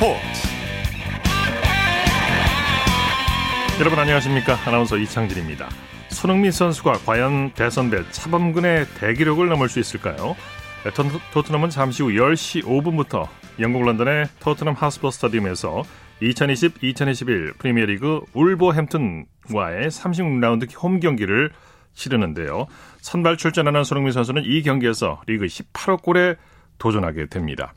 스포츠 여러분 안녕하십니까 아나운서 이창진입니다 손흥민 선수가 과연 대선배 차범근의 대기록을 넘을 수 있을까요 토트넘은 잠시 후 10시 5분부터 영국 런던의 토트넘 하스퍼 스타디움에서 2020-2021 프리미어리그 울버햄튼과의 36라운드 홈 경기를 치르는데요. 선발 출전하는 손흥민 선수는 이 경기에서 리그 18호 골에 도전하게 됩니다.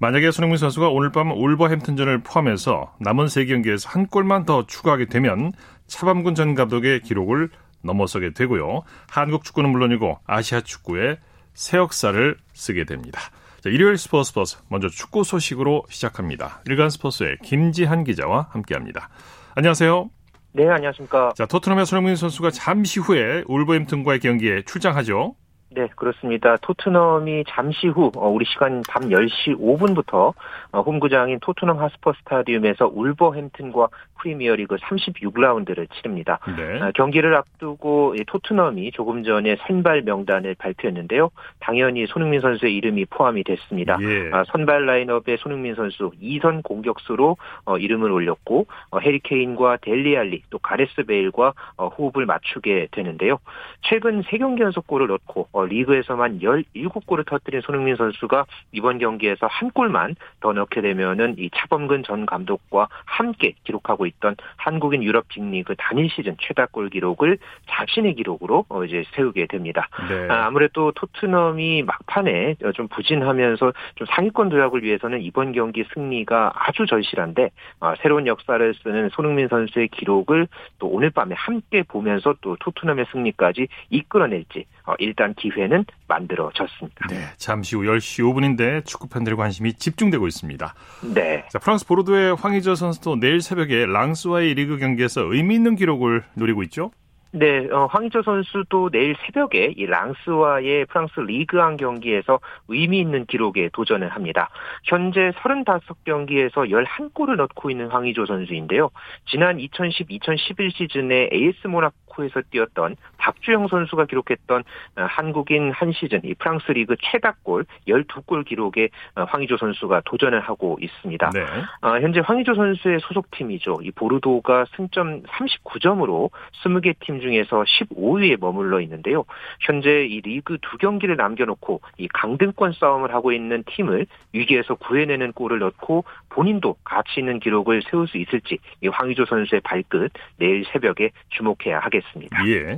만약에 손흥민 선수가 오늘 밤 울버햄튼전을 포함해서 남은 3경기에서 한 골만 더 추가하게 되면 차범근 전 감독의 기록을 넘어서게 되고요. 한국 축구는 물론이고 아시아 축구의 새 역사를 쓰게 됩니다. 자, 일요일 스포츠 스포츠 먼저 축구 소식으로 시작합니다. 일간 스포츠의 김지한 기자와 함께합니다. 안녕하세요. 네, 안녕하십니까. 자, 토트넘의 손흥민 선수가 잠시 후에 울버햄튼과의 경기에 출장하죠. 네, 그렇습니다. 토트넘이 잠시 후 어, 우리 시간 밤 10시 5분부터 어, 홈구장인 토트넘 하스퍼 스타디움에서 울버햄튼과 프리미어리그 36라운드를 치릅니다. 네. 아, 경기를 앞두고 토트넘이 조금 전에 선발 명단을 발표했는데요. 당연히 손흥민 선수의 이름이 포함이 됐습니다. 예. 아, 선발 라인업에 손흥민 선수 2선 공격수로 어, 이름을 올렸고 해리 케인과 델리 알리 또 가레스 베일과 호흡을 맞추게 되는데요. 최근 3경기 연속 골을 넣고 어, 리그에서만 17골을 터뜨린 손흥민 선수가 이번 경기에서 한 골만 더 넣게 되면은 이 차범근 전 감독과 함께 기록하고 있던 한국인 유럽 빅리그 단일 시즌 최다골 기록을 자신의 기록으로 어, 이제 세우게 됩니다. 네. 아, 아무래도 토트넘이 막판에 좀 부진하면서 좀 상위권 도약을 위해서는 이번 경기 승리가 아주 절실한데 어, 새로운 역사를 쓰는 손흥민 선수의 기록을 또 오늘 밤에 함께 보면서 또 토트넘의 승리까지 이끌어낼지 일단 기 기회는 만들어졌습니다. 네, 잠시 후 10시 5분인데 축구 팬들의 관심이 집중되고 있습니다. 네. 자, 프랑스 보르도의 황희조 선수도 내일 새벽에 랑스와의 리그 경기에서 의미 있는 기록을 노리고 있죠? 네, 어, 황희조 선수도 내일 새벽에 이 랑스와의 프랑스 리그왕 경기에서 의미 있는 기록에 도전을 합니다. 현재 35경기에서 11골을 넣고 있는 황희조 선수인데요. 지난 2010-2011 시즌에 AS 모나코 에서 뛰었던 박주영 선수가 기록했던 어, 한국인 한 시즌 이 프랑스 리그 최다골 12골 기록에 어, 황희조 선수가 도전을 하고 있습니다. 네. 어, 현재 황희조 선수의 소속팀이죠. 이 보르도가 승점 39점으로 20개 팀 중에서 15위에 머물러 있는데요. 현재 이 리그 두 경기를 남겨놓고 이 강등권 싸움을 하고 있는 팀을 위기에서 구해내는 골을 넣고 본인도 가치 있는 기록을 세울 수 있을지 이 황의조 선수의 발끝 내일 새벽에 주목해야 하겠습니다. 예.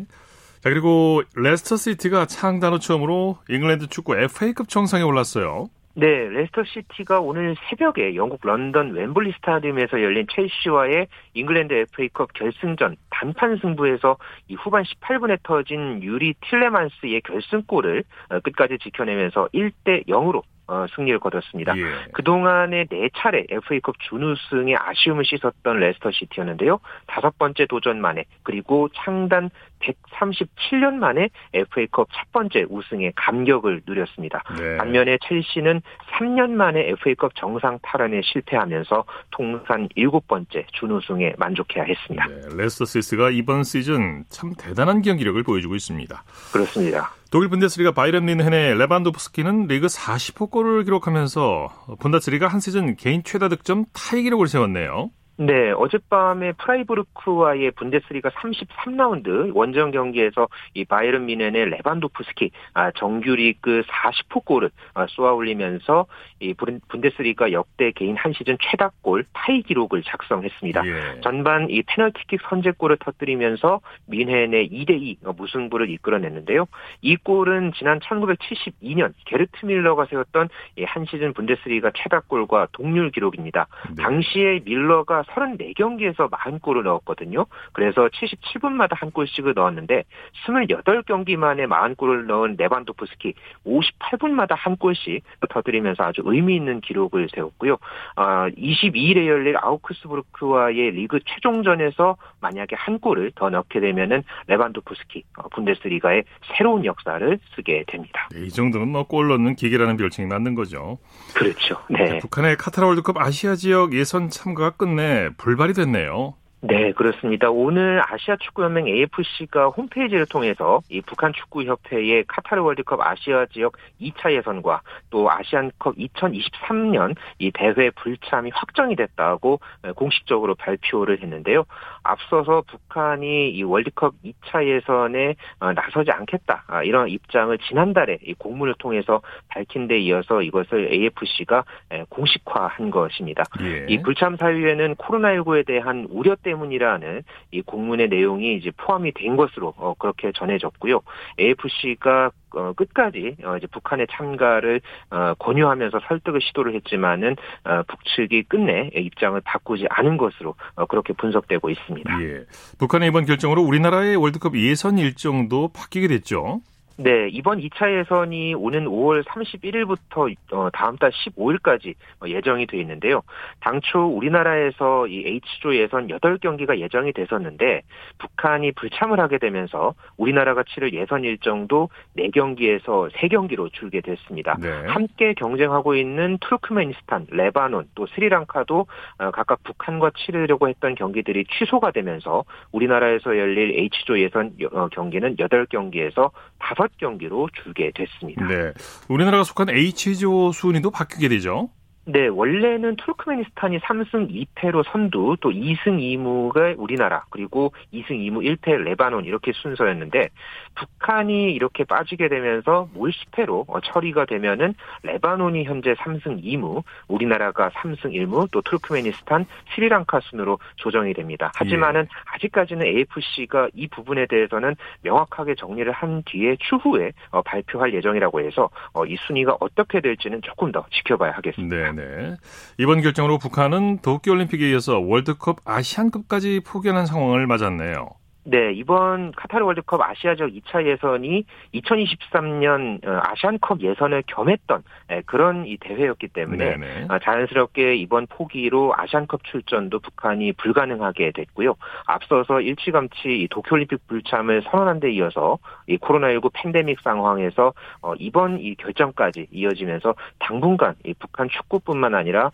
자 그리고 레스터 시티가 창단 후 처음으로 잉글랜드 축구 FA컵 정상에 올랐어요. 네, 레스터 시티가 오늘 새벽에 영국 런던 웸블리 스타디움에서 열린 첼시와의 잉글랜드 FA컵 결승전 단판 승부에서 이 후반 18분에 터진 유리 틸레만스의 결승골을 어, 끝까지 지켜내면서 1대 0으로 어, 승리를 거뒀습니다. 예. 그동안에 네 차례 FA컵 준우승에 아쉬움을 씻었던 레스터 시티였는데요. 다섯 번째 도전 만에 그리고 창단 137년 만에 FA컵 첫 번째 우승의 감격을 누렸습니다. 네. 반면에 첼시는 3년 만에 FA컵 정상 탈환에 실패하면서 통산 일곱 번째 준우승에 만족해야 했습니다. 네. 레스터 시티가 이번 시즌 참 대단한 경기력을 보여주고 있습니다. 그렇습니다. 독일 분데스리가 바이에른 뮌헨의 레반도프스키는 리그 40호 골을 기록하면서 분데스리가 한 시즌 개인 최다 득점 타이 기록을 세웠네요. 네, 어젯밤에 프라이부르크와의 분데스리가 33라운드 원정 경기에서 이 바이에른 뮌헨의 레반도프스키 아, 정규리그 40호 골을 아, 쏘아 올리면서 이 분데스리가 역대 개인 한 시즌 최다골 타이 기록을 작성했습니다. 예. 전반 이 페널티킥 선제골을 터뜨리면서 미넨의 2대2 무승부를 이끌어냈는데요. 이 골은 지난 1972년 게르트 밀러가 세웠던 한 시즌 분데스리가 최다골과 동률 기록입니다. 네. 당시에 밀러가 34경기에서 40골을 넣었거든요. 그래서 77분마다 한 골씩을 넣었는데 28경기 만에 40골을 넣은 네반도프스키 58분마다 한 골씩 터뜨리면서 아주 의미 있는 기록을 세웠고요. 22일에 아, 열릴 아우크스부르크와의 리그 최종전에서 만약에 한 골을 더 넣게 되면은 레반도프스키 어, 분데스리가의 새로운 역사를 쓰게 됩니다. 네, 이 정도는 뭐골 넣는 기계라는 별칭이 맞는 거죠. 그렇죠. 네. 북한의 카타르 월드컵 아시아 지역 예선 참가가 끝내 불발이 됐네요. 네, 그렇습니다. 오늘 아시아 축구연맹 AFC가 홈페이지를 통해서 이 북한 축구협회의 카타르 월드컵 아시아 지역 2차 예선과 또 아시안컵 2023년 이 대회 불참이 확정이 됐다고 공식적으로 발표를 했는데요. 앞서서 북한이 이 월드컵 2차 예선에 어, 나서지 않겠다 아, 이런 입장을 지난달에 이 공문을 통해서 밝힌 데 이어서 이것을 AFC가 공식화한 것입니다. 예. 이 불참 사유에는 코로나19에 대한 우려 때문에 때문이라는 이 공문의 내용이 이제 포함이 된 것으로 어, 그렇게 전해졌고요. AFC가 어, 끝까지 어, 이제 북한의 참가를 어, 권유하면서 설득을 시도를 했지만은 어, 북측이 끝내 입장을 바꾸지 않은 것으로 어, 그렇게 분석되고 있습니다. 예. 북한의 이번 결정으로 우리나라의 월드컵 예선 일정도 바뀌게 됐죠. 네, 이번 2차 예선이 오는 5월 31일부터 어, 다음 달 15일까지 어, 예정이 돼 있는데요. 당초 우리나라에서 이 H조 예선 8경기가 예정이 됐었는데 북한이 불참을 하게 되면서 우리나라가 치를 예선 일정도 4경기에서 3경기로 줄게 됐습니다. 네. 함께 경쟁하고 있는 투르크메니스탄, 레바논, 또 스리랑카도 어, 각각 북한과 치르려고 했던 경기들이 취소가 되면서 우리나라에서 열릴 H조 예선 경기는 8경기에서 5 경기로 줄게 됐습니다. 네. 우리나라가 속한 H조 순위도 바뀌게 되죠. 네, 원래는 투르크메니스탄이 3승 2패로 선두, 또 2승 2무가 우리나라, 그리고 2승 2무 1패 레바논 이렇게 순서였는데 북한이 이렇게 빠지게 되면서 몰 10패로 어, 처리가 되면은 레바논이 현재 3승 2무, 우리나라가 3승 1무, 또 투르크메니스탄, 스리랑카 순으로 조정이 됩니다. 하지만은 예. 아직까지는 AFC가 이 부분에 대해서는 명확하게 정리를 한 뒤에 추후에 어, 발표할 예정이라고 해서 어, 이 순위가 어떻게 될지는 조금 더 지켜봐야 하겠습니다. 네. 네. 이번 결정으로 북한은 도쿄올림픽에 이어서 월드컵 아시안컵까지 포기하는 상황을 맞았네요. 네, 이번 카타르 월드컵 아시아적 2차 예선이 2023년 어, 아시안컵 예선을 겸했던 예, 그런 이 대회였기 때문에 네네. 어, 자연스럽게 이번 포기로 아시안컵 출전도 북한이 불가능하게 됐고요. 앞서서 일찌감치 도쿄올림픽 불참을 선언한 데 이어서 이 코로나19 팬데믹 상황에서 어, 이번 이 결정까지 이어지면서 당분간 이 북한 축구뿐만 아니라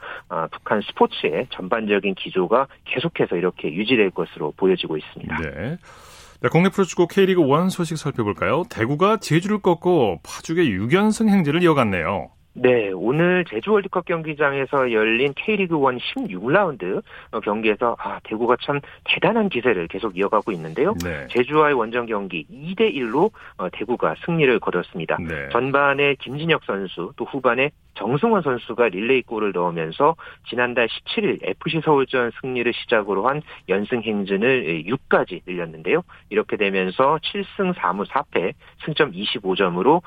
북한 스포츠의 전반적인 기조가 계속해서 이렇게 유지될 것으로 보여지고 있습니다. 네. 네, 국내 프로축구 K리그 1 소식 살펴볼까요? 대구가 제주를 꺾고 파죽의 6연승 행진을 이어갔네요. 네, 오늘 제주 월드컵 경기장에서 열린 K리그 1 16라운드 경기에서 아, 대구가 참 대단한 기세를 계속 이어가고 있는데요. 네. 제주와의 원정 경기 2대 1로 어, 대구가 승리를 거뒀습니다. 네. 전반에 김진혁 선수, 또 후반에 정승원 선수가 릴레이 골을 넣으면서 지난달 17일 FC 서울전 승리를 시작으로 한 연승 행진을 6까지 늘렸는데요. 이렇게 되면서 7승 4무 4패 승점 25점으로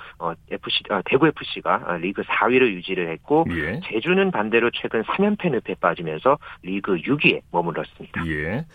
FC 아, 대구 FC가 리그 4위를 유지를 했고 예. 제주는 반대로 최근 3연패 늪에 빠지면서 리그 6위에 머물렀습니다. 예.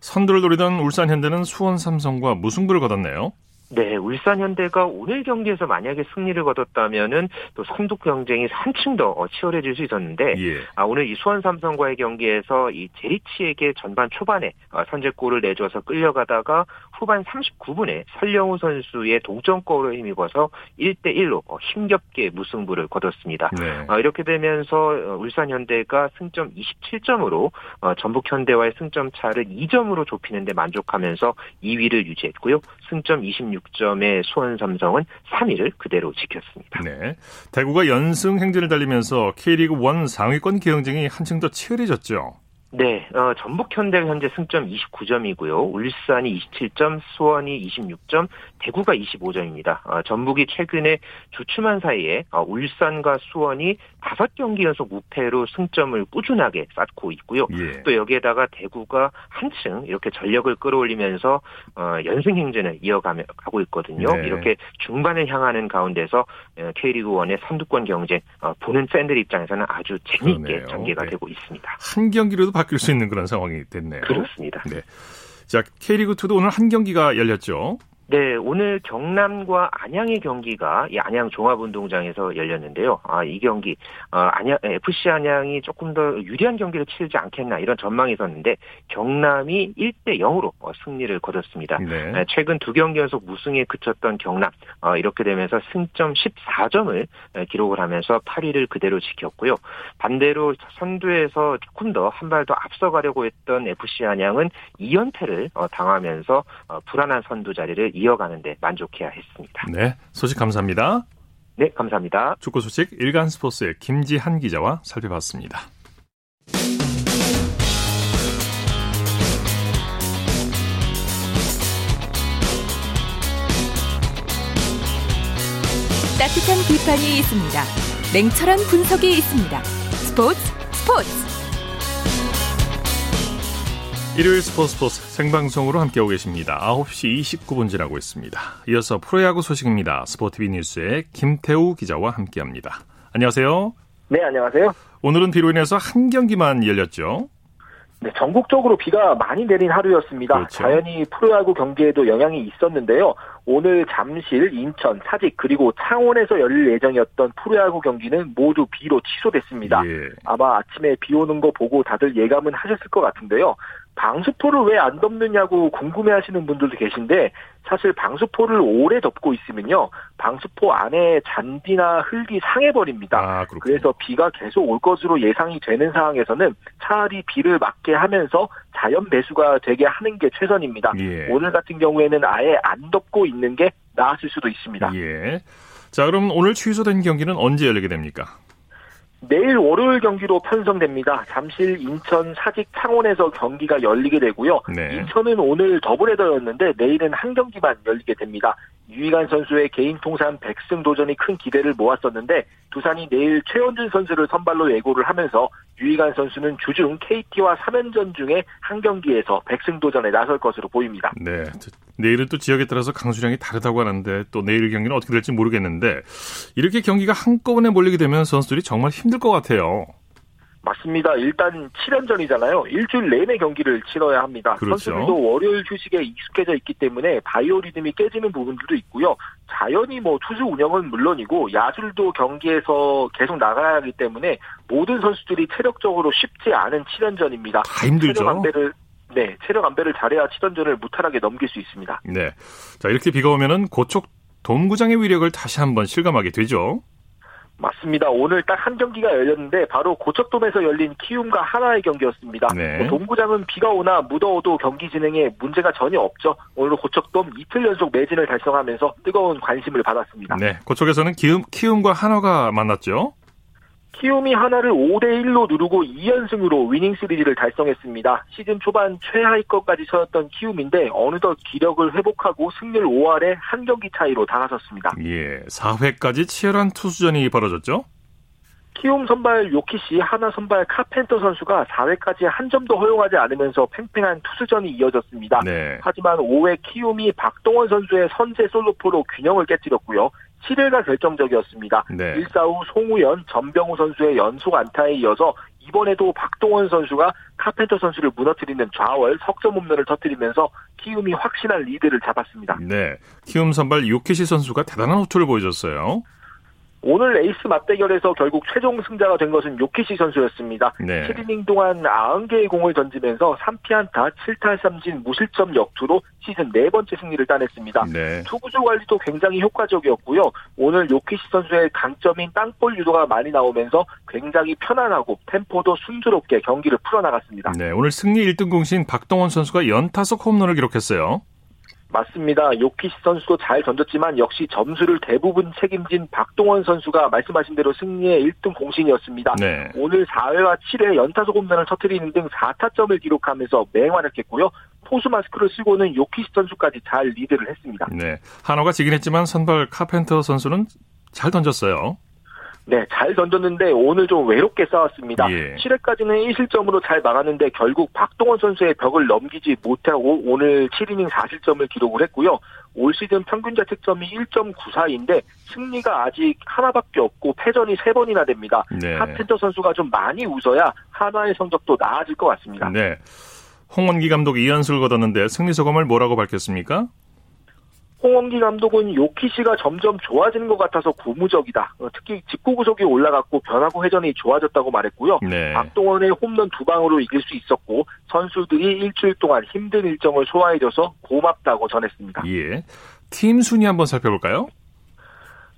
선두를 노리던 울산 현대는 수원 삼성과 무승부를 거뒀네요. 네, 울산 현대가 오늘 경기에서 만약에 승리를 거뒀다면은 또 선두 경쟁이 한층 더 어, 치열해질 수 있었는데 예. 아, 오늘 이 수원 삼성과의 경기에서 이 제리치에게 전반 초반에 어, 선제골을 내줘서 끌려가다가 후반 39분에 설영우 선수의 동점골을 힘입어서 1대 1로 어, 힘겹게 무승부를 거뒀습니다. 네. 어, 이렇게 되면서 어, 울산 현대가 승점 27점으로 어, 전북 현대와의 승점 차를 2점으로 좁히는데 만족하면서 2위를 유지했고요. 승점 26 6점의 수원 삼성은 3위를 그대로 지켰습니다. 네. 대구가 연승 행진을 달리면서 K리그 1 상위권 경쟁이 한층 더 치열해졌죠. 네, 어, 전북 현대가 현재 승점 29점이고요. 울산이 27점, 수원이 26점, 대구가 25점입니다. 어, 전북이 최근에 주춤한 사이에 어, 울산과 수원이 5경기 연속 무패로 승점을 꾸준하게 쌓고 있고요. 예. 또 여기에다가 대구가 한층 이렇게 전력을 끌어올리면서 어, 연승 행진을 이어가며 가고 있거든요. 네. 이렇게 중반을 향하는 가운데서 어, K리그 1의 선두권 경쟁 어, 보는 팬들 입장에서는 아주 재미있게. 전개가 네. 되고 있습니다. 한 경기로도 바뀔 수 있는 그런 상황이 됐네요. 그렇습니다. 네. 자, K리그2도 오늘 한 경기가 열렸죠. 네, 오늘 경남과 안양의 경기가 이 안양 종합운동장에서 열렸는데요. 아, 이 경기 어, 안양 FC 안양이 조금 더 유리한 경기를 치르지 않겠나 이런 전망이 있었는데 경남이 1대 0으로 어, 승리를 거뒀습니다. 네. 네. 최근 두 경기 연속 무승에 그쳤던 경남 어, 이렇게 되면서 승점 14점을 기록을 하면서 8위를 그대로 지켰고요. 반대로 선두에서 조금 더 한 발 더 앞서가려고 했던 FC 안양은 2연패를 어, 당하면서 어, 불안한 선두 자리를 이어가는데 만족해야 했습니다. 네, 소식 감사합니다. 네, 감사합니다. 축구 소식 일간 스포츠의 김지한 기자와 살펴봤습니다. 따뜻한 비판이 있습니다. 냉철한 분석이 있습니다. 스포츠 스포츠. 일요일 스포츠 스포츠 생방송으로 함께하고 계십니다. 9시 29분 지나고 있습니다. 이어서 프로야구 소식입니다. 스포티비 뉴스의 김태우 기자와 함께합니다. 안녕하세요. 네, 안녕하세요. 오늘은 비로 인해서 한 경기만 열렸죠. 네, 전국적으로 비가 많이 내린 하루였습니다. 그렇죠. 자연히 프로야구 경기에도 영향이 있었는데요. 오늘 잠실, 인천, 사직 그리고 창원에서 열릴 예정이었던 프로야구 경기는 모두 비로 취소됐습니다. 예. 아마 아침에 비 오는 거 보고 다들 예감은 하셨을 것 같은데요. 방수포를 왜 안 덮느냐고 궁금해하시는 분들도 계신데 사실 방수포를 오래 덮고 있으면요 방수포 안에 잔디나 흙이 상해버립니다. 아, 그래서 비가 계속 올 것으로 예상이 되는 상황에서는 차라리 비를 맞게 하면서 자연 배수가 되게 하는 게 최선입니다. 예. 오늘 같은 경우에는 아예 안 덮고 있는 게 나았을 수도 있습니다. 예. 자 그럼 오늘 취소된 경기는 언제 열리게 됩니까? 내일 월요일 경기로 편성됩니다. 잠실, 인천, 사직, 창원에서 경기가 열리게 되고요. 네. 인천은 오늘 더블헤더였는데 내일은 한 경기만 열리게 됩니다. 유희관 선수의 개인 통산 100승 도전이 큰 기대를 모았었는데 두산이 내일 최원준 선수를 선발로 예고를 하면서 유희관 선수는 주중 KT와 3연전 중에 한 경기에서 100승 도전에 나설 것으로 보입니다. 네. 내일은 또 지역에 따라서 강수량이 다르다고 하는데 또 내일 경기는 어떻게 될지 모르겠는데 이렇게 경기가 한꺼번에 몰리게 되면 선수들이 정말 힘들 것 같아요. 맞습니다. 일단 7연 전이잖아요. 일주일 내내 경기를 치러야 합니다. 그렇죠. 선수들도 월요일 휴식에 익숙해져 있기 때문에 바이오 리듬이 깨지는 부분들도 있고요. 자연히 뭐 투수 운영은 물론이고 야술도 경기에서 계속 나가야 하기 때문에 모든 선수들이 체력적으로 쉽지 않은 7연 전입니다. 다 힘들죠. 체력 안배를 네, 체력 안배를 잘해야 7연전을 무탈하게 넘길 수 있습니다. 네. 자, 이렇게 비가 오면은 고척 돔구장의 위력을 다시 한번 실감하게 되죠. 맞습니다. 오늘 딱 한 경기가 열렸는데 바로 고척돔에서 열린 키움과 하나의 경기였습니다. 네. 뭐 동구장은 비가 오나 무더워도 경기 진행에 문제가 전혀 없죠. 오늘 고척돔 이틀 연속 매진을 달성하면서 뜨거운 관심을 받았습니다. 네, 고척에서는 키움, 키움과 한화가 만났죠. 키움이 한화를 5대1로 누르고 2연승으로 위닝 시리즈를 달성했습니다. 시즌 초반 최하위권까지 처졌던 키움인데 어느덧 기력을 회복하고 승률 5할에 한 경기 차이로 다가섰습니다. 예, 4회까지 치열한 투수전이 벌어졌죠? 키움 선발 요키시, 한화 선발 카펜터 선수가 4회까지 한 점도 허용하지 않으면서 팽팽한 투수전이 이어졌습니다. 네. 하지만 5회 키움이 박동원 선수의 선제 솔로포로 균형을 깨뜨렸고요. 7회가 결정적이었습니다. 네. 1사 후 송우현, 전병우 선수의 연속 안타에 이어서 이번에도 박동원 선수가 카펜터 선수를 무너뜨리는 좌월 석점 홈런을 터뜨리면서 키움이 확실한 리드를 잡았습니다. 네, 키움 선발 요키시 선수가 대단한 호투를 보여줬어요. 오늘 에이스 맞대결에서 결국 최종 승자가 된 것은 요키시 선수였습니다. 네. 7이닝 동안 90개의 공을 던지면서 3피안타 7탈삼진 무실점 역투로 시즌 네 번째 승리를 따냈습니다. 네. 투구수 관리도 굉장히 효과적이었고요. 오늘 요키시 선수의 강점인 땅볼 유도가 많이 나오면서 굉장히 편안하고 템포도 순조롭게 경기를 풀어나갔습니다. 네, 오늘 승리 1등 공신 박동원 선수가 연타석 홈런을 기록했어요. 맞습니다. 요키시 선수도 잘 던졌지만 역시 점수를 대부분 책임진 박동원 선수가 말씀하신 대로 승리의 1등 공신이었습니다. 네. 오늘 4회와 7회 연타석 홈런을 터뜨리는 등 4타점을 기록하면서 맹활약했고요. 포수 마스크를 쓰고는 요키시 선수까지 잘 리드를 했습니다. 네. 한화가 지긴 했지만 선발 카펜터 선수는 잘 던졌어요. 네, 잘 던졌는데 오늘 좀 외롭게 싸웠습니다. 예. 7회까지는 1실점으로 잘 막았는데 결국 박동원 선수의 벽을 넘기지 못하고 오늘 7이닝 4실점을 기록을 했고요. 올 시즌 평균 자책점이 1.94인데 승리가 아직 하나밖에 없고 패전이 3번이나 됩니다. 네. 하펜터 선수가 좀 많이 웃어야 하나의 성적도 나아질 것 같습니다. 네. 홍원기 감독이 2연승을 거뒀는데 승리 소감을 뭐라고 밝혔습니까? 홍원기 감독은 요키시가 점점 좋아지는 것 같아서 고무적이다. 어, 특히 직구 구속이 올라갔고 변화구 회전이 좋아졌다고 말했고요. 네. 박동원의 홈런 두 방으로 이길 수 있었고 선수들이 일주일 동안 힘든 일정을 소화해줘서 고맙다고 전했습니다. 예. 팀 순위 한번 살펴볼까요?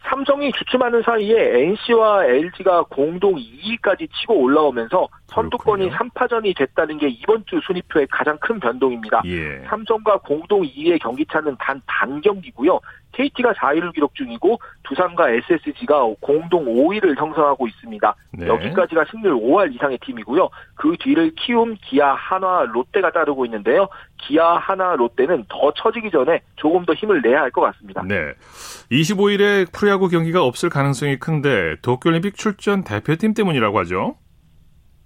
삼성이 주춤하는 사이에 NC와 LG가 공동 2위까지 치고 올라오면서 선두권이 그렇군요. 3파전이 됐다는 게 이번 주 순위표의 가장 큰 변동입니다. 예. 삼성과 공동 2위의 경기차는 단 반 경기고요. KT가 4위를 기록 중이고 두산과 SSG가 공동 5위를 형성하고 있습니다. 네. 여기까지가 승률 5할 이상의 팀이고요. 그 뒤를 키움, 기아, 한화, 롯데가 따르고 있는데요. 기아, 한화, 롯데는 더 처지기 전에 조금 더 힘을 내야 할 것 같습니다. 네. 25일에 프로야구 경기가 없을 가능성이 큰데 도쿄올림픽 출전 대표팀 때문이라고 하죠.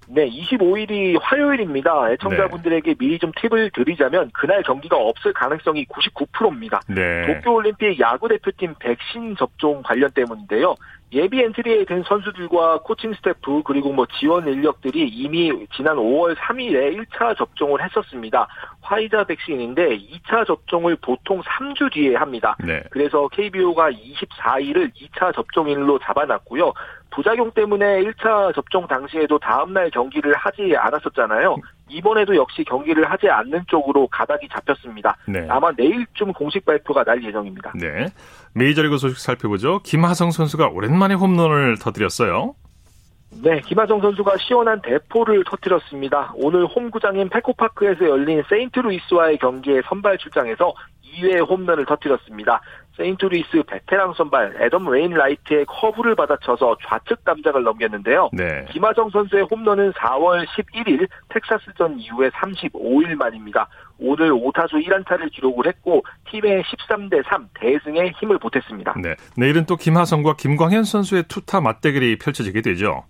네, 25일이 화요일입니다. 애청자분들에게 네. 미리 좀 팁을 드리자면 그날 경기가 없을 가능성이 99%입니다. 네. 도쿄올림픽 야구 대표팀 백신 접종 관련 때문인데요. 예비 엔트리에 든 선수들과 코칭 스태프 그리고 뭐 지원 인력들이 이미 지난 5월 3일에 1차 접종을 했었습니다. 화이자 백신인데 2차 접종을 보통 3주 뒤에 합니다. 네. 그래서 KBO가 24일을 2차 접종일로 잡아놨고요. 부작용 때문에 1차 접종 당시에도 다음날 경기를 하지 않았었잖아요. 이번에도 역시 경기를 하지 않는 쪽으로 가닥이 잡혔습니다. 네. 아마 내일쯤 공식 발표가 날 예정입니다. 네. 메이저리그 소식 살펴보죠. 김하성 선수가 오랜만에 홈런을 터뜨렸어요. 네, 김하성 선수가 시원한 대포를 터뜨렸습니다. 오늘 홈구장인 페코파크에서 열린 세인트루이스와의 경기에 선발 출장해서 2회 홈런을 터뜨렸습니다. 세인트루이스 베테랑 선발 애덤 웨인라이트의 커브를 받아쳐서 좌측 담장을 넘겼는데요. 네. 김하성 선수의 홈런은 4월 11일 텍사스전 이후에 35일 만입니다. 오늘 5타수 1안타를 기록을 했고 팀의 13대 3 대승에 힘을 보탰습니다. 네. 내일은 또 김하성과 김광현 선수의 투타 맞대결이 펼쳐지게 되죠.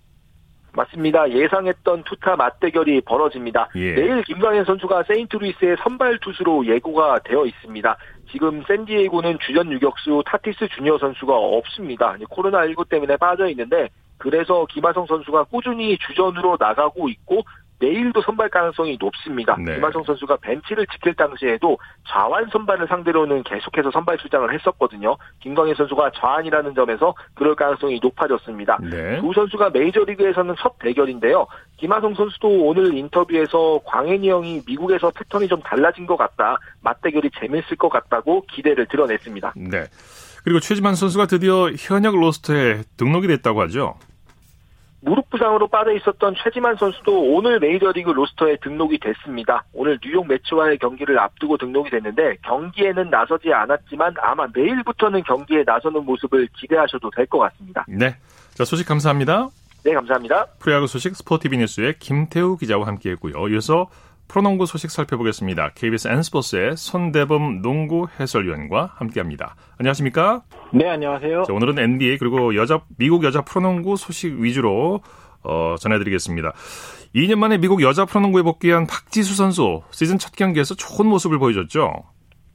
맞습니다. 예상했던 투타 맞대결이 벌어집니다. 예. 내일 김광현 선수가 세인트루이스의 선발 투수로 예고가 되어 있습니다. 지금 샌디에이고는 주전 유격수 타티스 주니어 선수가 없습니다. 코로나19 때문에 빠져 있는데 그래서 김하성 선수가 꾸준히 주전으로 나가고 있고 가능성이 높습니다. 네. 김하성 선수가 벤치를 지킬 당시에도 좌완 선발을 상대로는 계속해서 선발 출장을 했었거든요. 김광현 선수가 좌완이라는 점에서 그럴 가능성이 높아졌습니다. 네. 두 선수가 메이저리그에서는 첫 대결인데요. 김하성 선수도 오늘 인터뷰에서 광현이 형이 미국에서 패턴이 좀 달라진 것 같다. 맞대결이 재밌을 것 같다고 기대를 드러냈습니다. 네. 그리고 최지만 선수가 드디어 현역 로스터에 등록이 됐다고 하죠. 무릎 부상으로 빠져 있었던 최지만 선수도 오늘 메이저리그 로스터에 등록이 됐습니다. 오늘 뉴욕 매치와의 경기를 앞두고 등록이 됐는데 경기에는 나서지 않았지만 아마 내일부터는 경기에 나서는 모습을 기대하셔도 될 것 같습니다. 네. 자, 소식 감사합니다. 네, 감사합니다. 프로야구 소식 스포티비 뉴스의 김태우 기자와 함께했고요. 이어서 프로농구 소식 살펴보겠습니다. KBS N스포츠의 손대범 농구 해설위원과 함께합니다. 안녕하십니까? 네, 안녕하세요. 자, 오늘은 NBA 그리고 여자 미국 여자 프로농구 소식 위주로 어, 전해드리겠습니다. 2년 만에 미국 여자 프로농구에 복귀한 박지수 선수 시즌 첫 경기에서 좋은 모습을 보여줬죠.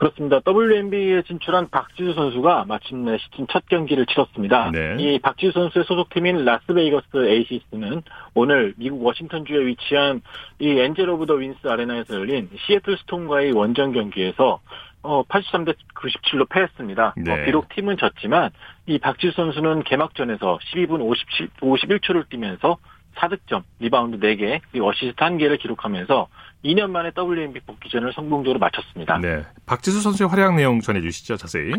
그렇습니다. WNBA에 진출한 박지수 선수가 마침내 시즌 첫 경기를 치렀습니다. 네. 이 박지수 선수의 소속팀인 라스베이거스 에이시스는 오늘 미국 워싱턴주에 위치한 이 엔젤 오브 더 윈스 아레나에서 열린 시애틀 스톰과의 원정 경기에서 어, 83대 97로 패했습니다. 네. 어, 비록 팀은 졌지만 이 박지수 선수는 개막전에서 12분 57, 51초를 뛰면서 4득점, 리바운드 4개, 그리고 어시스트 1개를 기록하면서 2년 만에 WNBA 복귀전을 성공적으로 마쳤습니다. 네. 박지수 선수의 활약 내용 전해 주시죠, 자세히.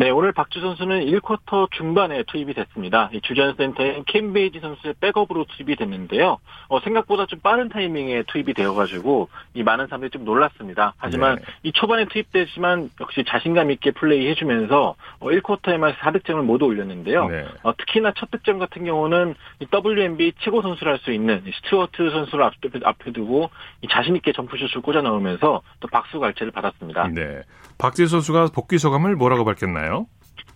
네, 오늘 박지수 선수는 1쿼터 중반에 투입이 됐습니다. 주전 센터인 캠베이지 선수의 백업으로 투입이 됐는데요. 어, 생각보다 좀 빠른 타이밍에 투입이 되어가지고 이 많은 사람들이 좀 놀랐습니다. 하지만 네. 이 초반에 투입되지만 역시 자신감 있게 플레이해주면서 어, 1쿼터에만 4득점을 모두 올렸는데요. 네. 어, 특히나 첫 득점 같은 경우는 WNB 최고 선수를 할 수 있는 스튜어트 선수를 앞에, 앞에 두고 자신 있게 점프슛을 꽂아 넣으면서 또 박수 갈채를 받았습니다. 네, 박지 선수가 복귀 소감을 뭐라고 밝혔나요? 있나요?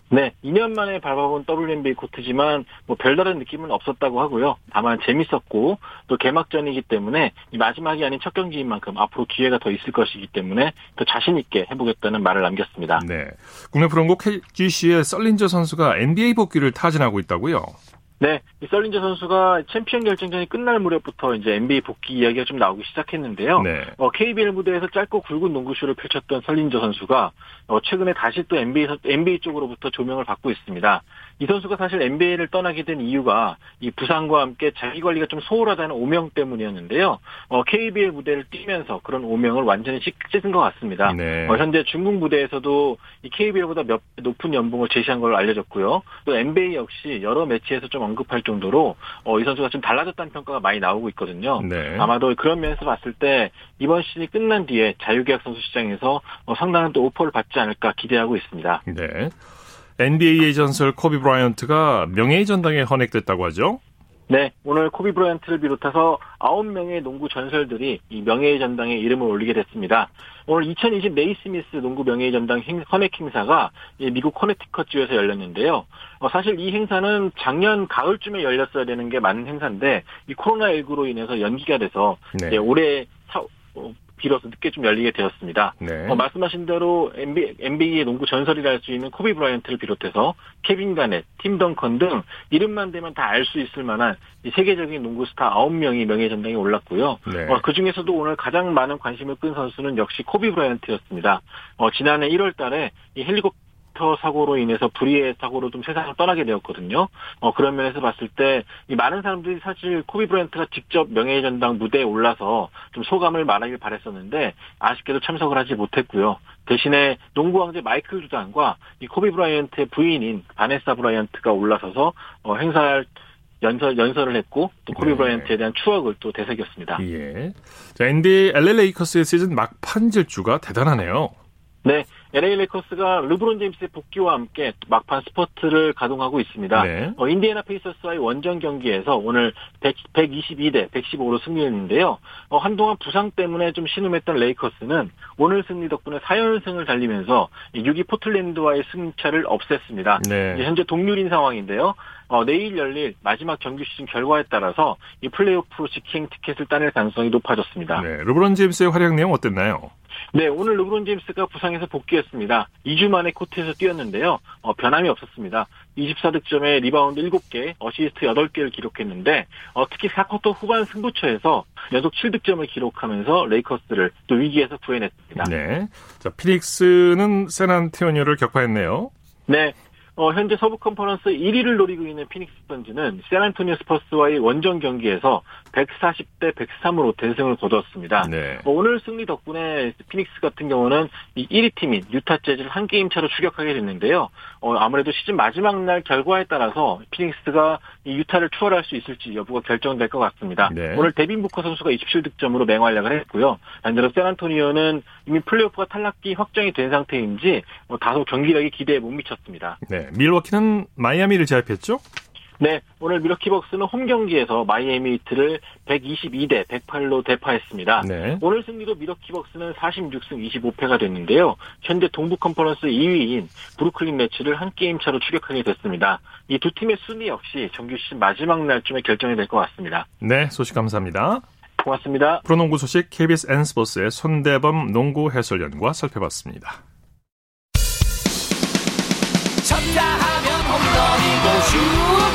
네, 2년 만에 밟아본 WNBA 코트지만 뭐 별다른 느낌은 없었다고 하고요. 다만 재밌었고 또 개막전이기 때문에 이 마지막이 아닌 첫 경기인 만큼 앞으로 기회가 더 있을 것이기 때문에 더 자신 있게 해보겠다는 말을 남겼습니다. 네, 국내 프로농구 KGC의 썰린저 선수가 NBA 복귀를 타진하고 있다고요? 네, 이 썰린저 선수가 챔피언 결정전이 끝날 무렵부터 이제 NBA 복귀 이야기가 좀 나오기 시작했는데요. 네. 어, KBL 무대에서 짧고 굵은 농구쇼를 펼쳤던 썰린저 선수가 어, 최근에 다시 또 NBA, NBA 쪽으로부터 조명을 받고 있습니다. 이 선수가 사실 NBA를 떠나게 된 이유가 이 부상과 함께 자기 관리가 좀 소홀하다는 오명 때문이었는데요. 어, KBL 무대를 뛰면서 그런 오명을 완전히 씻은 것 같습니다. 네. 어, 현재 중국 무대에서도 이 KBL보다 몇 높은 연봉을 제시한 걸로 알려졌고요. 또 NBA 역시 여러 매체에서 좀 언급할 정도로 어, 이 선수가 좀 달라졌다는 평가가 많이 나오고 있거든요. 네. 아마도 그런 면에서 봤을 때 이번 시즌이 끝난 뒤에 자유계약 선수 시장에서 어, 상당한 또 오퍼를 받지 않을까 기대하고 있습니다. 네. NBA의 전설 코비 브라이언트가 명예의 전당에 헌액됐다고 하죠? 네, 오늘 코비 브라이언트를 비롯해서 9명의 농구 전설들이 이 명예의 전당에 이름을 올리게 됐습니다. 오늘 2020 네이스미스 농구 명예의 전당 헌액 행사가 미국 커네티컷주에서 열렸는데요. 어, 사실 이 행사는 작년 가을쯤에 열렸어야 되는 게 맞는 행사인데 이 코로나19로 인해서 연기가 돼서 네. 올해 사, 어, 비로소 늦게 좀 열리게 되었습니다. 네. 어, 말씀하신 대로 NBA, NBA의 농구 전설이라 할 수 있는 코비 브라이언트를 비롯해서 케빈 가넷, 팀 덩컨 등 이름만 대면 다 알 수 있을 만한 세계적인 농구 스타 9명이 명예전당에 올랐고요. 네. 어, 그중에서도 오늘 가장 많은 관심을 끈 선수는 역시 코비 브라이언트였습니다. 어, 지난해 1월 달에 이 헬리콥터 헬리콥터 사고로 인해서 불의의 사고로 좀 세상을 떠나게 되었거든요. 어, 그런 면에서 봤을 때, 이 많은 사람들이 사실 코비 브라이언트가 직접 명예의 전당 무대에 올라서 좀 소감을 말하길 바랬었는데, 아쉽게도 참석을 하지 못했고요. 대신에 농구 황제 마이클 조던과 이 코비 브라이언트의 부인인 바네사 브라이언트가 올라서서 어, 행사할 연설, 연설을 했고 또 코비 네. 브라이언트에 대한 추억을 또 되새겼습니다. 예. 자, NBA LA 레이커스의 시즌 막판 질주가 대단하네요. 네. LA 레이커스가 르브론 제임스의 복귀와 함께 막판 스퍼트를 가동하고 있습니다. 네. 어, 인디애나 페이서스와의 원정 경기에서 오늘 100, 122대 115로 승리했는데요. 어, 한동안 부상 때문에 좀 신음했던 레이커스는 오늘 승리 덕분에 4연승을 달리면서 6위 포틀랜드와의 승차를 없앴습니다. 네. 현재 동률인 상황인데요. 어, 내일 열릴 마지막 정규 시즌 결과에 따라서 이 플레이오프 직행 티켓을 따낼 가능성이 높아졌습니다. 네, 르브론 제임스의 활약 내용 어땠나요? 네, 오늘 르브론 제임스가 부상에서 복귀했습니다. 2주 만에 코트에서 뛰었는데요. 어, 변함이 없었습니다. 24득점에 리바운드 7개, 어시스트 8개를 기록했는데 어, 특히 4쿼터 후반 승부처에서 연속 7득점을 기록하면서 레이커스를 또 위기에서 구해냈습니다. 네. 자, 피닉스는 샌안토니오를 격파했네요. 네. 어, 현재 서부 컨퍼런스 1위를 노리고 있는 피닉스 선즈는 샌안토니오 스퍼스와의 원정 경기에서 140대 103으로 대승을 거두었습니다. 네. 어, 오늘 승리 덕분에 피닉스 같은 경우는 이 1위 팀인 유타 재즈를 한 게임 차로 추격하게 됐는데요. 어, 아무래도 시즌 마지막 날 결과에 따라서 피닉스가 이 유타를 추월할 수 있을지 여부가 결정될 것 같습니다. 네. 오늘 데빈 부커 선수가 27득점으로 맹활약을 했고요. 반대로 샌안토니오는 이미 플레이오프가 탈락이 확정이 된 상태인지 뭐 다소 경기력이 기대에 못 미쳤습니다. 네. 밀워키는 마이애미를 제압했죠? 네, 오늘 밀워키 벅스는 홈 경기에서 마이애미 히트를 122대 108로 대파했습니다. 네. 오늘 승리로 밀워키 벅스는 46승 25패가 됐는데요. 현재 동부 컨퍼런스 2위인 브루클린 네츠를 한 게임 차로 추격하게 됐습니다. 이 두 팀의 순위 역시 정규 시즌 마지막 날쯤에 결정이 될 것 같습니다. 네, 소식 감사합니다. 고맙습니다. 프로농구 소식 KBS N스포츠의 손대범 농구 해설위원과 살펴봤습니다. 쳤다 하면 홈런이고 슛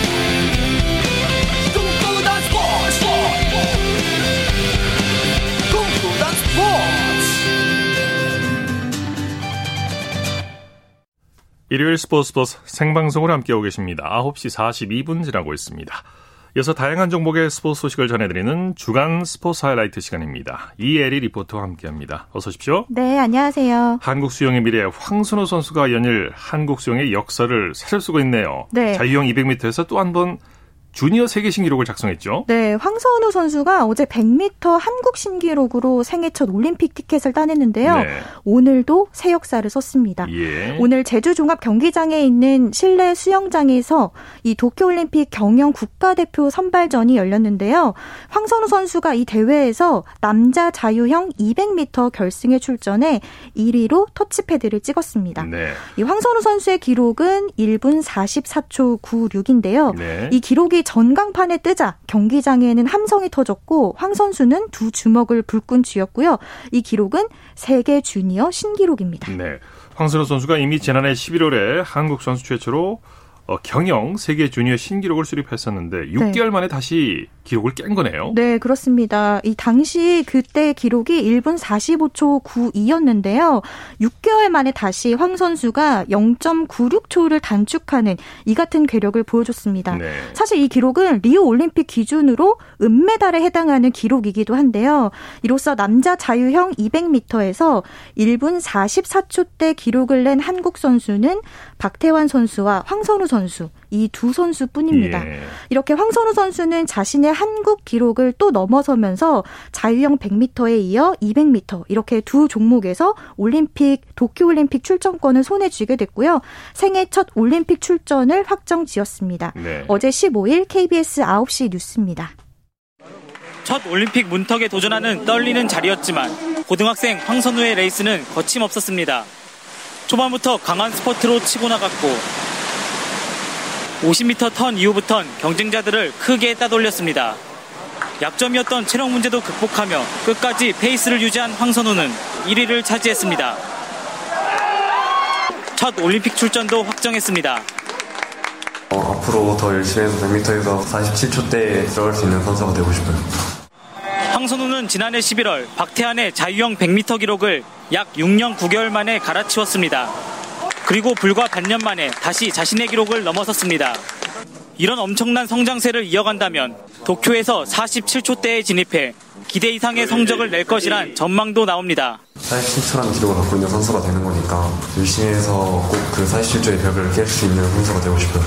일요일 스포츠 버스 생방송으로 함께하고 계십니다. 9시 42분 지나고 있습니다. 이어서 다양한 종목의 스포츠 소식을 전해드리는 주간 스포츠 하이라이트 시간입니다. 이에리 리포터와 함께합니다. 어서 오십시오. 네, 안녕하세요. 한국 수영의 미래 황순호 선수가 연일 한국 수영의 역사를 새로 쓰고 있네요. 네. 자유형 200m에서 또 한 번 주니어 세계 신기록을 작성했죠. 네, 황선우 선수가 어제 100m 한국 신기록으로 생애 첫 올림픽 티켓을 따냈는데요. 네. 오늘도 새 역사를 썼습니다. 예. 오늘 제주 종합 경기장에 있는 실내 수영장에서 이 도쿄 올림픽 경영 국가대표 선발전이 열렸는데요. 황선우 선수가 이 대회에서 남자 자유형 200m 결승에 출전해 1위로 터치패드를 찍었습니다. 네. 이 황선우 선수의 기록은 1분 44초 96인데요. 네. 이 기록이 전광판에 뜨자 경기장에는 함성이 터졌고 황 선수는 두 주먹을 불끈 쥐었고요. 이 기록은 세계 주니어 신기록입니다. 네. 황선우 선수가 이미 지난해 11월에 한국 선수 최초로 어, 경영 세계 주니어 신기록을 수립했었는데 6개월 네. 만에 다시 기록을 깬 거네요. 네, 그렇습니다. 이 당시 그때 기록이 1분 45초 92였는데요. 6개월 만에 다시 황 선수가 0.96초를 단축하는 이 같은 괴력을 보여줬습니다. 네. 사실 이 기록은 리오 올림픽 기준으로 은메달에 해당하는 기록이기도 한데요. 이로써 남자 자유형 200m에서 1분 44초대 기록을 낸 한국 선수는 박태환 선수와 황선우 선수 이 두 선수뿐입니다. 예. 이렇게 황선우 선수는 자신의 한국 기록을 또 넘어서면서 자유형 100m에 이어 200m 이렇게 두 종목에서 올림픽 도쿄 올림픽 출전권을 손에 쥐게 됐고요. 생애 첫 올림픽 출전을 확정 지었습니다. 네. 어제 15일 KBS 9시 뉴스입니다. 첫 올림픽 문턱에 도전하는 떨리는 자리였지만 고등학생 황선우의 레이스는 거침없었습니다. 초반부터 강한 스포트로 치고 나갔고 50m 턴 이후부턴 경쟁자들을 크게 따돌렸습니다. 약점이었던 체력 문제도 극복하며 끝까지 페이스를 유지한 황선우는 1위를 차지했습니다. 첫 올림픽 출전도 확정했습니다. 어, 앞으로 더 열심히 해서 100m에서 47초대에 들어갈 수 있는 선수가 되고 싶어요. 황선우는 지난해 11월 박태환의 자유형 100m 기록을 약 6년 9개월 만에 갈아치웠습니다. 그리고 불과 반년 만에 다시 자신의 기록을 넘어섰습니다. 이런 엄청난 성장세를 이어간다면 도쿄에서 47초대에 진입해 기대 이상의 성적을 낼 것이란 전망도 나옵니다. 47초라는 기록을 갖고 있는 선수가 되는 거니까 열심히 해서 꼭 그 47초의 벽을 깰 수 있는 선수가 되고 싶어요.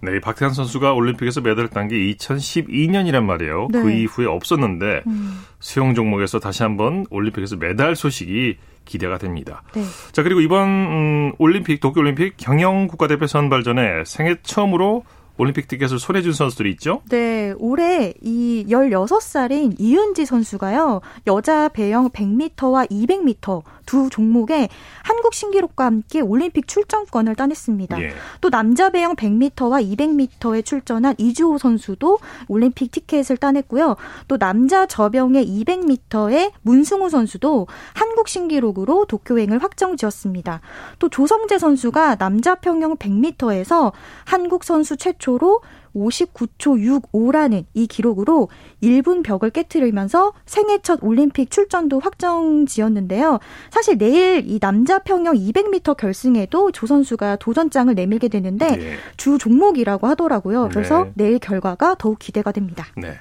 네, 박태환 선수가 올림픽에서 메달을 딴 게 2012년이란 말이에요. 네. 그 이후에 없었는데 음. 수영 종목에서 다시 한번 올림픽에서 메달 소식이 기대가 됩니다. 네. 자, 그리고 이번 음, 올림픽 도쿄 올림픽 경영 국가대표 선발전에 생애 처음으로 올림픽 티켓을 손에 준 선수들이 있죠? 네, 올해 이 16살인 이은지 선수가요. 여자 배영 100m와 200m 두 종목에 한국 신기록과 함께 올림픽 출전권을 따냈습니다. 예. 또 남자 배영 100m와 200m에 출전한 이주호 선수도 올림픽 티켓을 따냈고요. 또 남자 저병의 200m에 문승우 선수도 한국 신기록으로 도쿄행을 확정지었습니다. 또 조성재 선수가 남자 평영 100m에서 한국 선수 최초 최초로 59초 65라는 이 기록으로 1분 벽을 깨뜨리면서 생애 첫 올림픽 출전도 확정 지었는데요. 사실 내일 이 남자 평영 200m 결승에도 조 선수가 도전장을 내밀게 되는데 네. 주 종목이라고 하더라고요. 그래서 네. 내일 결과가 더욱 기대가 됩니다. 네.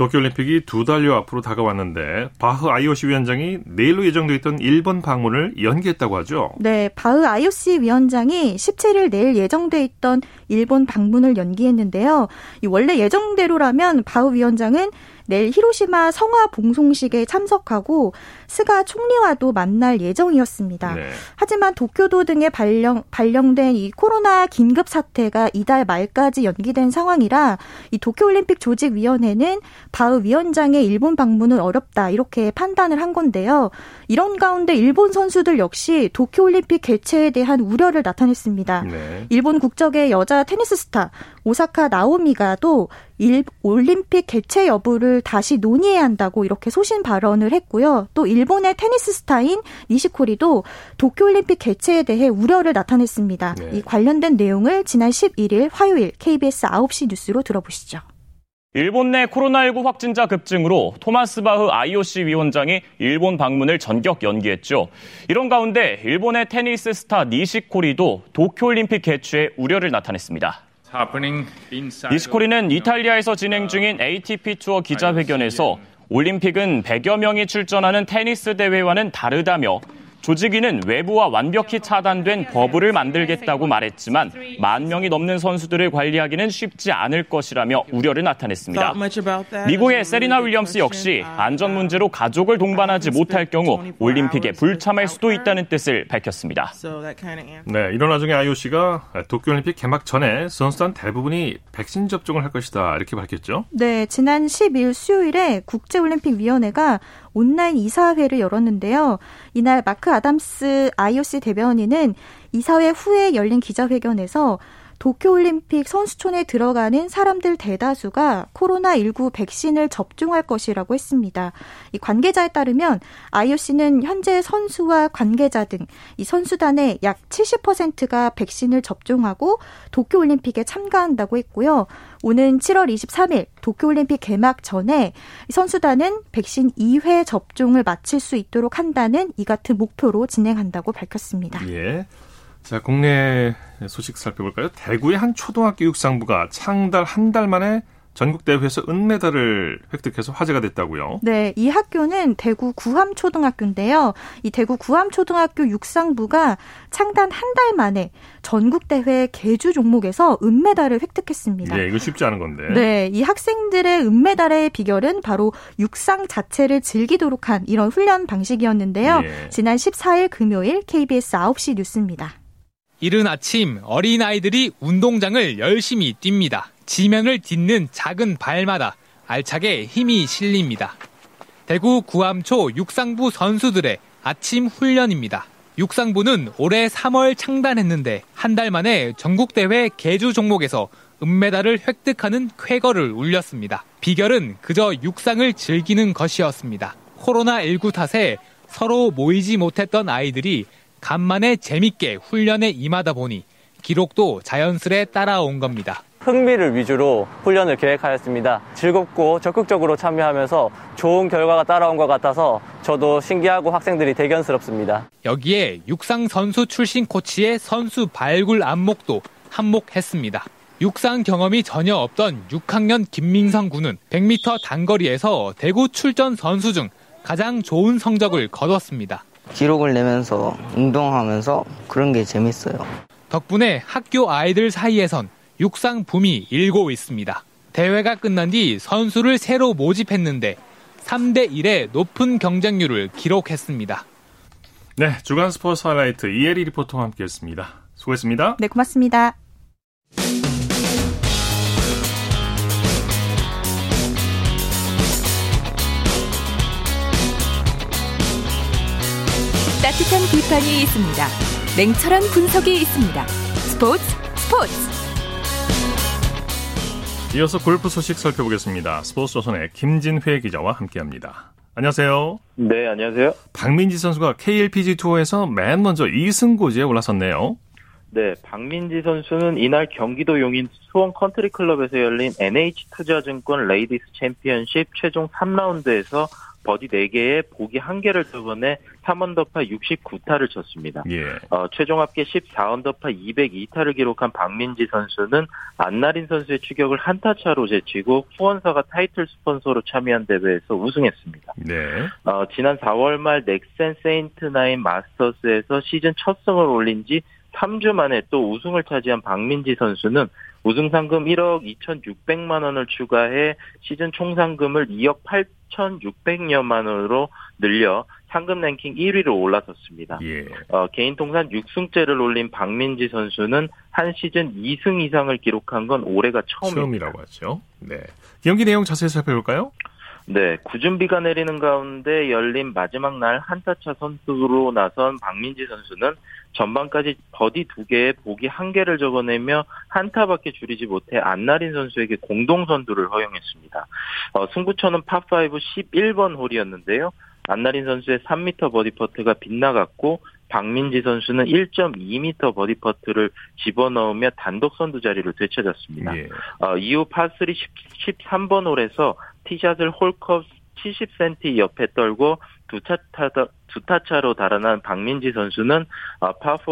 도쿄올림픽이 두 달여 앞으로 다가왔는데 바흐 IOC 위원장이 내일로 예정돼 있던 일본 방문을 연기했다고 하죠. 네, 바흐 IOC 위원장이 17일 내일 예정돼 있던 일본 방문을 연기했는데요. 원래 예정대로라면 바흐 위원장은 내일 히로시마 성화 봉송식에 참석하고 스가 총리와도 만날 예정이었습니다. 네. 하지만 도쿄도 등에 발령 발령된 이 코로나 긴급 사태가 이달 말까지 연기된 상황이라 이 도쿄올림픽 조직위원회는 바흐 위원장의 일본 방문은 어렵다 이렇게 판단을 한 건데요. 이런 가운데 일본 선수들 역시 도쿄올림픽 개최에 대한 우려를 나타냈습니다. 네. 일본 국적의 여자 테니스 스타 오사카 나오미가도 일, 올림픽 개최 여부를 다시 논의해야 한다고 이렇게 소신 발언을 했고요. 또 일 본의 테니스 스타인 니시코리도 도쿄올림픽 개최에 대해 우려를 나타냈습니다. 네. 이 관련된 내용을 지난 11일 화요일 KBS 9시 뉴스로 들어보시죠. 일본 내 코로나19 확진자 급증으로 토마스 바흐 IOC 위원장이 일본 방문을 전격 연기했죠. 이런 가운데 일본의 테니스 스타 니시코리도 도쿄올림픽 개최에 우려를 나타냈습니다. 니시코리는 이탈리아에서 진행 중인 ATP 투어 기자회견에서 올림픽은 100여 명이 출전하는 테니스 대회와는 다르다며 조직위는 외부와 완벽히 차단된 버블을 만들겠다고 말했지만 만 명이 넘는 선수들을 관리하기는 쉽지 않을 것이라며 우려를 나타냈습니다. 미국의 세리나 윌리엄스 역시 안전 문제로 가족을 동반하지 못할 경우 올림픽에 불참할 수도 있다는 뜻을 밝혔습니다. 네, 이런 와중에 IOC가 도쿄올림픽 개막 전에 선수단 대부분이 백신 접종을 할 것이다 이렇게 밝혔죠. 네, 지난 10일 수요일에 국제올림픽위원회가 온라인 이사회를 열었는데요. 이날 마크 아담스 IOC 대변인은 이사회 후에 열린 기자회견에서 도쿄올림픽 선수촌에 들어가는 사람들 대다수가 코로나19 백신을 접종할 것이라고 했습니다. 이 관계자에 따르면 IOC는 현재 선수와 관계자 등 이 선수단의 약 70%가 백신을 접종하고 도쿄올림픽에 참가한다고 했고요. 오는 7월 23일 도쿄올림픽 개막 전에 선수단은 백신 2회 접종을 마칠 수 있도록 한다는 이 같은 목표로 진행한다고 밝혔습니다. 예. 자, 국내 소식 살펴볼까요? 대구의 한 초등학교 육상부가 창달 한 달 만에 전국 대회에서 은메달을 획득해서 화제가 됐다고요? 네, 이 학교는 대구 구암 초등학교인데요. 이 대구 구암 초등학교 육상부가 창단 한 달 만에 전국 대회 개주 종목에서 은메달을 획득했습니다. 네, 이거 쉽지 않은 건데. 네, 이 학생들의 은메달의 비결은 바로 육상 자체를 즐기도록 한 이런 훈련 방식이었는데요. 네. 지난 14일 금요일 KBS 9시 뉴스입니다. 이른 아침 어린아이들이 운동장을 열심히 뜁니다. 지면을 딛는 작은 발마다 알차게 힘이 실립니다. 대구 구암초 육상부 선수들의 아침 훈련입니다. 육상부는 올해 3월 창단했는데 한 달 만에 전국대회 개주 종목에서 은메달을 획득하는 쾌거를 울렸습니다. 비결은 그저 육상을 즐기는 것이었습니다. 코로나19 탓에 서로 모이지 못했던 아이들이 간만에 재밌게 훈련에 임하다 보니 기록도 자연스레 따라온 겁니다. 흥미를 위주로 훈련을 계획하였습니다. 즐겁고 적극적으로 참여하면서 좋은 결과가 따라온 것 같아서 저도 신기하고 학생들이 대견스럽습니다. 여기에 육상 선수 출신 코치의 선수 발굴 안목도 한몫했습니다. 육상 경험이 전혀 없던 6학년 김민성 군은 100m 단거리에서 대구 출전 선수 중 가장 좋은 성적을 거뒀습니다. 기록을 내면서 운동하면서 그런 게 재밌어요. 덕분에 학교 아이들 사이에선 육상 붐이 일고 있습니다. 대회가 끝난 뒤 선수를 새로 모집했는데 3대 1의 높은 경쟁률을 기록했습니다. 네, 주간 스포츠 하이라이트 이혜리 리포터와 함께했습니다. 수고했습니다. 네, 고맙습니다. 따뜻한 비판이 있습니다. 냉철한 분석이 있습니다. 스포츠 스포츠. 이어서 골프 소식 살펴보겠습니다. 스포츠 조선의 김진회 기자와 함께합니다. 안녕하세요. 네, 안녕하세요. 박민지 선수가 KLPGA 투어에서 맨 먼저 2승 고지에 올라섰네요. 네, 박민지 선수는 이날 경기도 용인 수원 컨트리 클럽에서 열린 NH투자증권 레이디스 챔피언십 최종 3라운드에서 버디 4개에 보기 1개를 두번에 3언더파 69타를 쳤습니다. 예. 어, 최종 합계 14언더파 202타를 기록한 박민지 선수는 안나린 선수의 추격을 한타 차로 제치고 후원사가 타이틀 스폰서로 참여한 대회에서 우승했습니다. 네. 어, 지난 4월 말 넥센 세인트9 마스터스에서 시즌 첫 승을 올린 지 3주 만에 또 우승을 차지한 박민지 선수는 우승 상금 1억 2,600만 원을 추가해 시즌 총 상금을 2억 8,600여만 원으로 늘려 상금 랭킹 1위로 올라섰습니다. 예. 어, 개인 통산 6승째를 올린 박민지 선수는 한 시즌 2승 이상을 기록한 건 올해가 처음입니다. 처음이라고 하죠. 네. 경기 내용 자세히 살펴볼까요? 네, 구준 비가 내리는 가운데 열린 마지막 날 한타차 선수로 나선 박민지 선수는 전반까지 버디 두 개에 보기 한 개를 적어내며 한타밖에 줄이지 못해 안나린 선수에게 공동 선두를 허용했습니다. 어, 승부처는 파5 11번 홀이었는데요. 안나린 선수의 3m 버디 퍼트가 빗나갔고 박민지 선수는 1.2m 버디 퍼트를 집어넣으며 단독 선두 자리를 되찾았습니다. 예. 어, 이후 파3 13번 홀에서 티샷을 홀컵 70cm 옆에 떨구고 두타 두타 차로 달아난 박민지 선수는 파4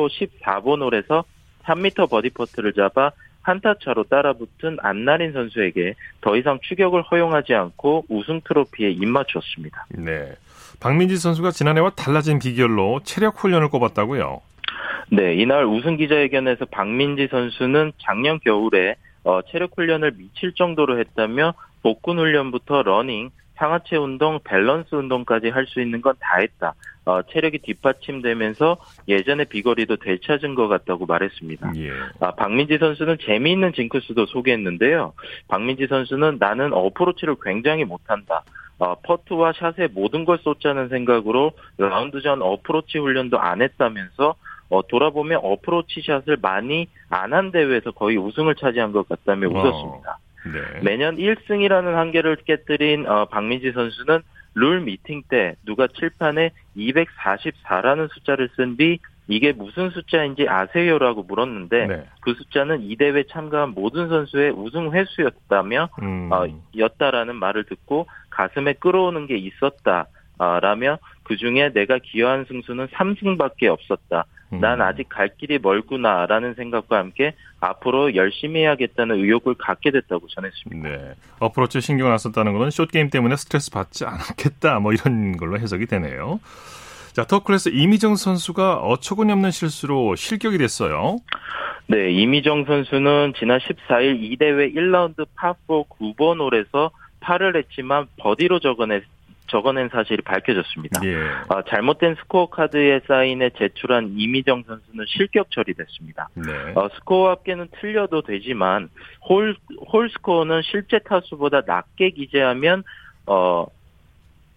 14번 홀에서 3m 버디 퍼트를 잡아 한타 차로 따라붙은 안나린 선수에게 더 이상 추격을 허용하지 않고 우승 트로피에 입맞췄습니다. 네. 박민지 선수가 지난해와 달라진 비결로 체력 훈련을 꼽았다고요? 네, 이날 우승 기자회견에서 박민지 선수는 작년 겨울에 어, 체력 훈련을 미칠 정도로 했다며 복근 훈련부터 러닝, 상하체 운동, 밸런스 운동까지 할 수 있는 건 다 했다. 어, 체력이 뒷받침되면서 예전의 비거리도 되찾은 것 같다고 말했습니다. 예. 아, 박민지 선수는 재미있는 징크스도 소개했는데요. 박민지 선수는 나는 어프로치를 굉장히 못한다. 어, 퍼트와 샷에 모든 걸 쏟자는 생각으로 라운드 전 어프로치 훈련도 안 했다면서 어, 돌아보면 어프로치 샷을 많이 안 한 대회에서 거의 우승을 차지한 것 같다며 웃었습니다. 네. 매년 1승이라는 한계를 깨뜨린 어, 박민지 선수는 룰 미팅 때 누가 칠판에 244라는 숫자를 쓴 뒤 이게 무슨 숫자인지 아세요라고 물었는데 네. 그 숫자는 이 대회 참가한 모든 선수의 우승 횟수였다며 음. 어, 였다라는 말을 듣고 가슴에 끌어오는 게 있었다. 어, 라며 그 중에 내가 기여한 승수는 3승밖에 없었다. 음. 난 아직 갈 길이 멀구나라는 생각과 함께 앞으로 열심히 해야겠다는 의욕을 갖게 됐다고 전했습니다. 네. 어프로치 신경을 안 썼다는 것은 숏게임 때문에 스트레스 받지 않았겠다 뭐 이런 걸로 해석이 되네요. 자, 톱클래스 임희정 선수가 어처구니 없는 실수로 실격이 됐어요. 네, 임희정 선수는 지난 14일 이 대회 1라운드 파4 9번 홀에서 파를 했지만 버디로 적어냈 적어낸 사실이 밝혀졌습니다. 예. 어, 잘못된 스코어 카드에 사인해 제출한 임희정 선수는 실격 처리됐습니다. 네. 어, 스코어 합계는 틀려도 되지만 홀, 홀 스코어는 실제 타수보다 낮게 기재하면 어,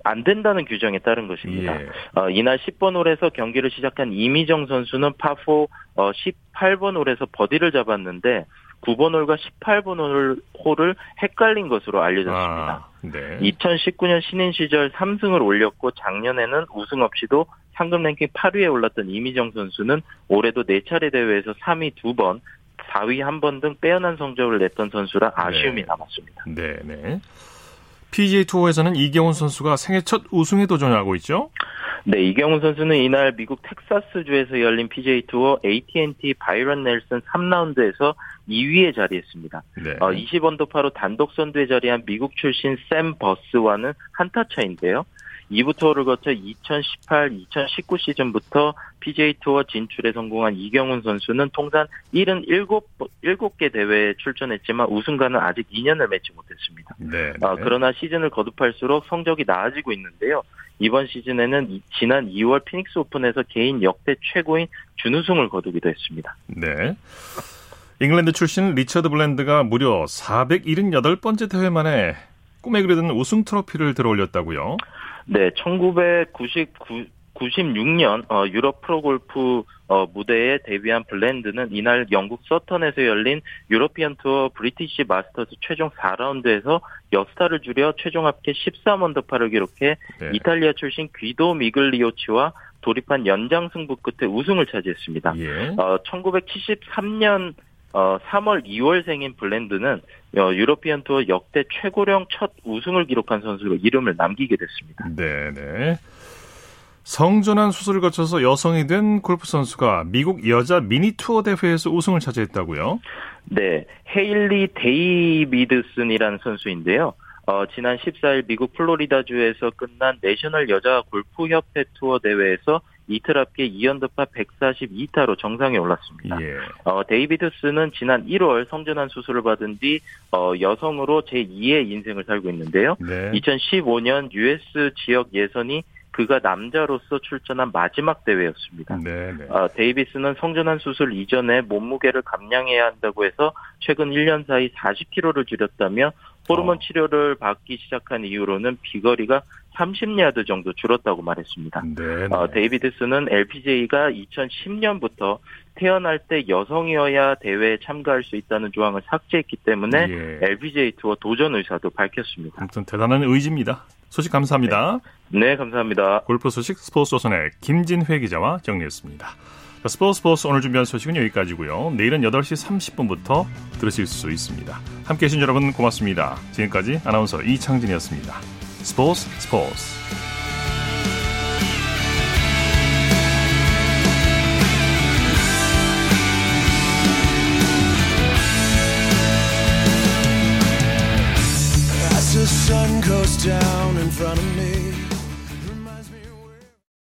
안 된다는 규정에 따른 것입니다. 예. 어, 이날 10번 홀에서 경기를 시작한 임희정 선수는 파4 어, 18번 홀에서 버디를 잡았는데 9번 홀과 18번 홀, 홀을 헷갈린 것으로 알려졌습니다. 아, 네. 2019년 신인 시절 3승을 올렸고 작년에는 우승 없이도 상금 랭킹 8위에 올랐던 임희정 선수는 올해도 4차례 대회에서 3위 2번, 4위 1번 등 빼어난 성적을 냈던 선수라 아쉬움이 네. 남았습니다. 네, 네. PGA 투어에서는 이경훈 선수가 생애 첫 우승에 도전하고 있죠? 네, 이경훈 선수는 이날 미국 텍사스주에서 열린 PGA 투어 AT&T 바이런 넬슨 3라운드에서 2위에 자리했습니다. 네. 어, 20언더파로 단독 선두에 자리한 미국 출신 샘 버스와는 한타 차인데요. 2부 투어를 거쳐 2018-2019 시즌부터 PGA 투어 진출에 성공한 이경훈 선수는 통산 77, 7개 대회에 출전했지만 우승과는 아직 인연을 맺지 못했습니다. 네, 네. 어, 그러나 시즌을 거듭할수록 성적이 나아지고 있는데요. 이번 시즌에는 지난 2월 피닉스 오픈에서 개인 역대 최고인 준우승을 거두기도 했습니다. 네. 잉글랜드 출신 리처드 블랜드가 무려 478번째 대회 만에 꿈에 그리던 우승 트로피를 들어올렸다고요? 네, 1999 96년 어, 유럽 프로골프 어, 무대에 데뷔한 블랜드는 이날 영국 서턴에서 열린 유로피언 투어 브리티시 마스터스 최종 4라운드에서 여섯 타를 줄여 최종 합계 13언더파를 기록해 네. 이탈리아 출신 귀도 미글리오치와 돌입한 연장 승부 끝에 우승을 차지했습니다. 예. 어, 1973년 어, 3월 2월생인 블랜드는 어, 유로피언 투어 역대 최고령 첫 우승을 기록한 선수로 이름을 남기게 됐습니다. 네 네. 성전환 수술을 거쳐서 여성이 된 골프 선수가 미국 여자 미니 투어 대회에서 우승을 차지했다고요? 네, 헤일리 데이비드슨이라는 선수인데요. 어, 지난 14일 미국 플로리다주에서 끝난 내셔널 여자 골프 협회 투어 대회에서 이틀 앞에 2연드파 142타로 정상에 올랐습니다. 예. 어, 데이비드스는 지난 1월 성전환 수술을 받은 뒤 어, 여성으로 제2의 인생을 살고 있는데요. 네. 2015년 US 지역 예선이 그가 남자로서 출전한 마지막 대회였습니다. 네, 네. 어, 데이비스는 성전환 수술 이전에 몸무게를 감량해야 한다고 해서 최근 1년 사이 40kg를 줄였다며 호르몬 어. 치료를 받기 시작한 이후로는 비거리가 30야드 정도 줄었다고 말했습니다. 네, 네. 어, 데이비드스는 LPGA가 2010년부터 태어날 때 여성이어야 대회에 참가할 수 있다는 조항을 삭제했기 때문에 예. LPGA 투어 도전 의사도 밝혔습니다. 아무튼 대단한 의지입니다. 소식 감사합니다. 네, 네 감사합니다. 골프 소식 스포츠 조선의 김진회 기자와 정리했습니다. 스포츠 스포츠 오늘 준비한 소식은 여기까지고요. 내일은 8시 30분부터 들으실 수 있습니다. 함께해 주신 여러분 고맙습니다. 지금까지 아나운서 이창진이었습니다. 스포츠 스포츠